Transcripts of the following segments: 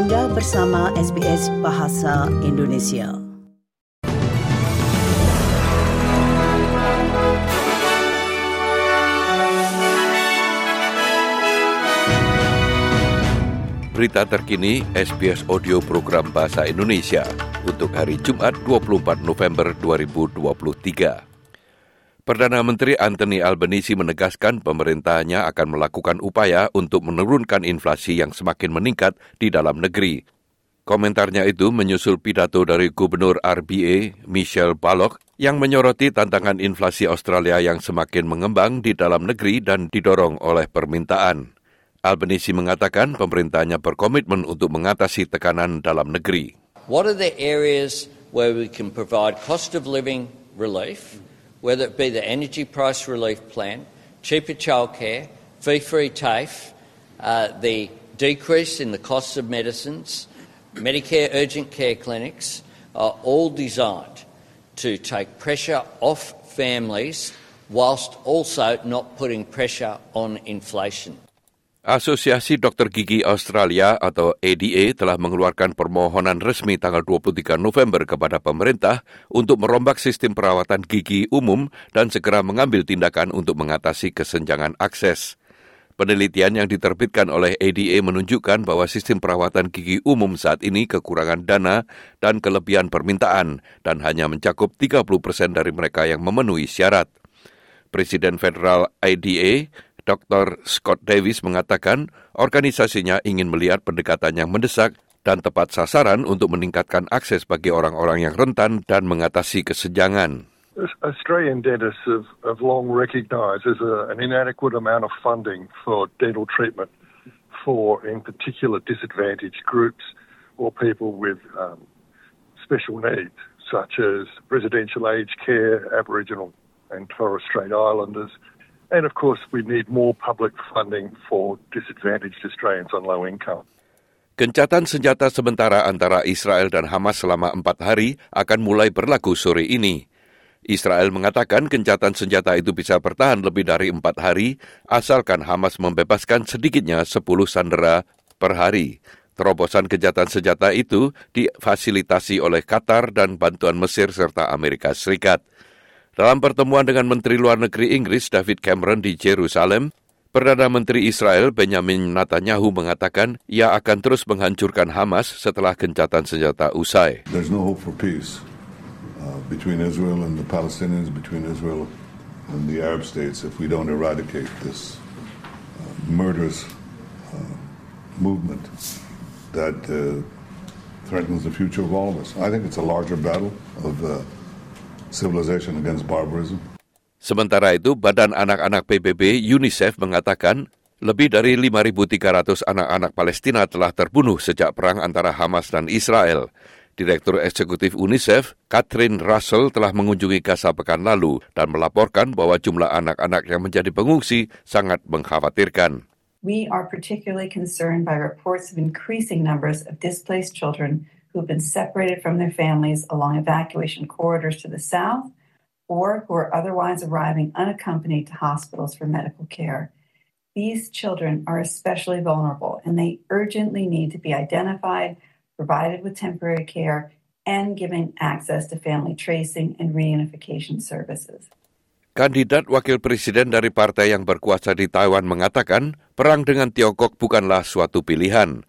Anda bersama SBS Bahasa Indonesia. Berita terkini SBS Audio Program Bahasa Indonesia untuk hari Jumat 24 November 2023. Perdana Menteri Anthony Albanese menegaskan pemerintahnya akan melakukan upaya untuk menurunkan inflasi yang semakin meningkat di dalam negeri. Komentarnya itu menyusul pidato dari Gubernur RBA, Michelle Ballock, yang menyoroti tantangan inflasi Australia yang semakin mengembang di dalam negeri dan didorong oleh permintaan. Albanese mengatakan pemerintahnya berkomitmen untuk mengatasi tekanan dalam negeri. What are the areas where we can provide cost of living relief? Whether it be the energy price relief plan, cheaper childcare, fee-free TAFE, uh, the decrease in the costs of medicines, Medicare urgent care clinics, are all designed to take pressure off families whilst also not putting pressure on inflation. Asosiasi Dokter Gigi Australia atau ADA telah mengeluarkan permohonan resmi tanggal 23 November kepada pemerintah untuk merombak sistem perawatan gigi umum dan segera mengambil tindakan untuk mengatasi kesenjangan akses. Penelitian yang diterbitkan oleh ADA menunjukkan bahwa sistem perawatan gigi umum saat ini kekurangan dana dan kelebihan permintaan dan hanya mencakup 30 persen dari mereka yang memenuhi syarat. Presiden Federal ADA, Dr. Scott Davis mengatakan organisasinya ingin melihat pendekatan yang mendesak dan tepat sasaran untuk meningkatkan akses bagi orang-orang yang rentan dan mengatasi kesenjangan. Australian dentists have, have long recognised there's a, an inadequate amount of funding for dental treatment for, in particular, disadvantaged groups or people with um, special needs, such as residential aged care, Aboriginal and Torres Strait Islanders, And of course, we need more public funding for disadvantaged Australians on low income. Gencatan senjata sementara antara Israel dan Hamas selama empat hari akan mulai berlaku sore ini. Israel mengatakan gencatan senjata itu bisa bertahan lebih dari empat hari, asalkan Hamas membebaskan sedikitnya sepuluh sandera per hari. Terobosan gencatan senjata itu difasilitasi oleh Qatar dan bantuan Mesir serta Amerika Serikat. Dalam pertemuan dengan Menteri Luar Negeri Inggris David Cameron di Jerusalem, Perdana Menteri Israel Benjamin Netanyahu mengatakan ia akan terus menghancurkan Hamas setelah gencatan senjata usai. There's no hope for peace uh, between Israel and the Palestinians, between Israel and the Arab states if we don't eradicate this uh, murderous uh, movement that uh, threatens the future of all of us. I think it's a larger battle of uh, civilization against barbarism. Sementara itu, Badan Anak-anak PBB UNICEF mengatakan lebih dari 5.300 anak-anak Palestina telah terbunuh sejak perang antara Hamas dan Israel. Direktur Eksekutif UNICEF, Catherine Russell, telah mengunjungi Gaza pekan lalu dan melaporkan bahwa jumlah anak-anak yang menjadi pengungsi sangat mengkhawatirkan. We are particularly concerned by reports of increasing numbers of displaced children who have been separated from their families along evacuation corridors to the south or who are otherwise arriving unaccompanied to hospitals for medical care. These children are especially vulnerable and they urgently need to be identified, provided with temporary care, and given access to family tracing and reunification services. Kandidat wakil presiden dari partai yang berkuasa di Taiwan mengatakan perang dengan Tiongkok bukanlah suatu pilihan.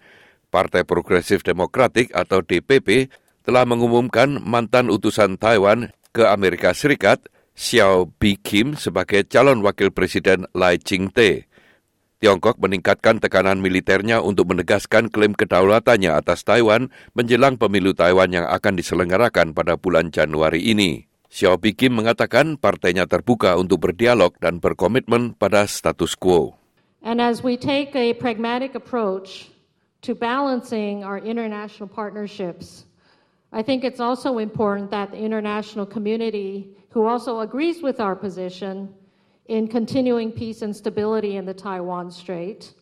Partai Progresif Demokratik atau DPP telah mengumumkan mantan utusan Taiwan ke Amerika Serikat, Xiao Bi Kim sebagai calon wakil presiden Lai Ching-te. Tiongkok meningkatkan tekanan militernya untuk menegaskan klaim kedaulatannya atas Taiwan menjelang pemilu Taiwan yang akan diselenggarakan pada bulan Januari ini. Xiao Bi Kim mengatakan partainya terbuka untuk berdialog dan berkomitmen pada status quo. And as we take a pragmatic approach to balancing our international partnerships, I think it's also important that the international community, who also agrees with our position in continuing peace and stability in the Taiwan Strait,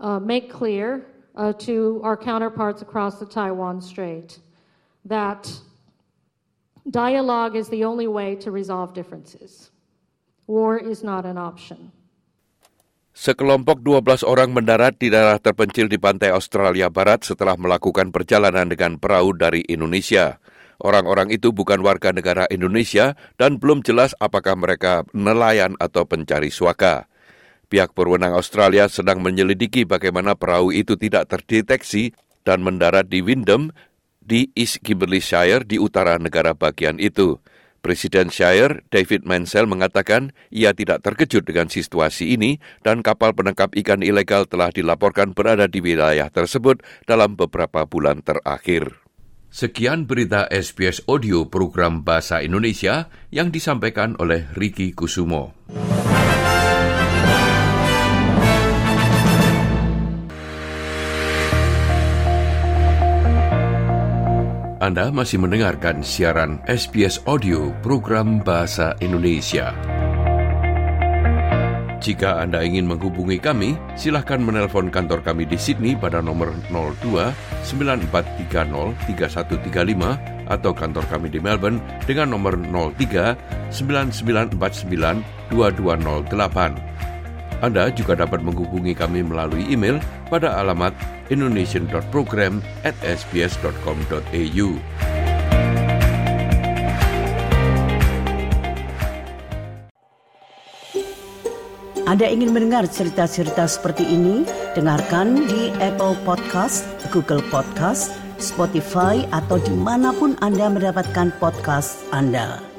uh, make clear uh, to our counterparts across the Taiwan Strait that dialogue is the only way to resolve differences. War is not an option. Sekelompok 12 orang mendarat di daerah terpencil di pantai Australia Barat setelah melakukan perjalanan dengan perahu dari Indonesia. Orang-orang itu bukan warga negara Indonesia dan belum jelas apakah mereka nelayan atau pencari suaka. Pihak berwenang Australia sedang menyelidiki bagaimana perahu itu tidak terdeteksi dan mendarat di Windham di East Kimberley Shire di utara negara bagian itu. Presiden Shire, David Mansell, mengatakan ia tidak terkejut dengan situasi ini dan kapal penangkap ikan ilegal telah dilaporkan berada di wilayah tersebut dalam beberapa bulan terakhir. Sekian berita SBS Audio program Bahasa Indonesia yang disampaikan oleh Riki Kusumo. Anda masih mendengarkan siaran SBS Audio program Bahasa Indonesia. Jika Anda ingin menghubungi kami, silahkan menelpon kantor kami di Sydney pada nomor 02 9430 3135 atau kantor kami di Melbourne dengan nomor 03 9949 2208. Anda juga dapat menghubungi kami melalui email pada alamat indonesian.program at sbs.com.au. Anda ingin mendengar cerita-cerita seperti ini? Dengarkan di Apple Podcast, Google Podcast, Spotify, atau di mana pun Anda mendapatkan podcast Anda.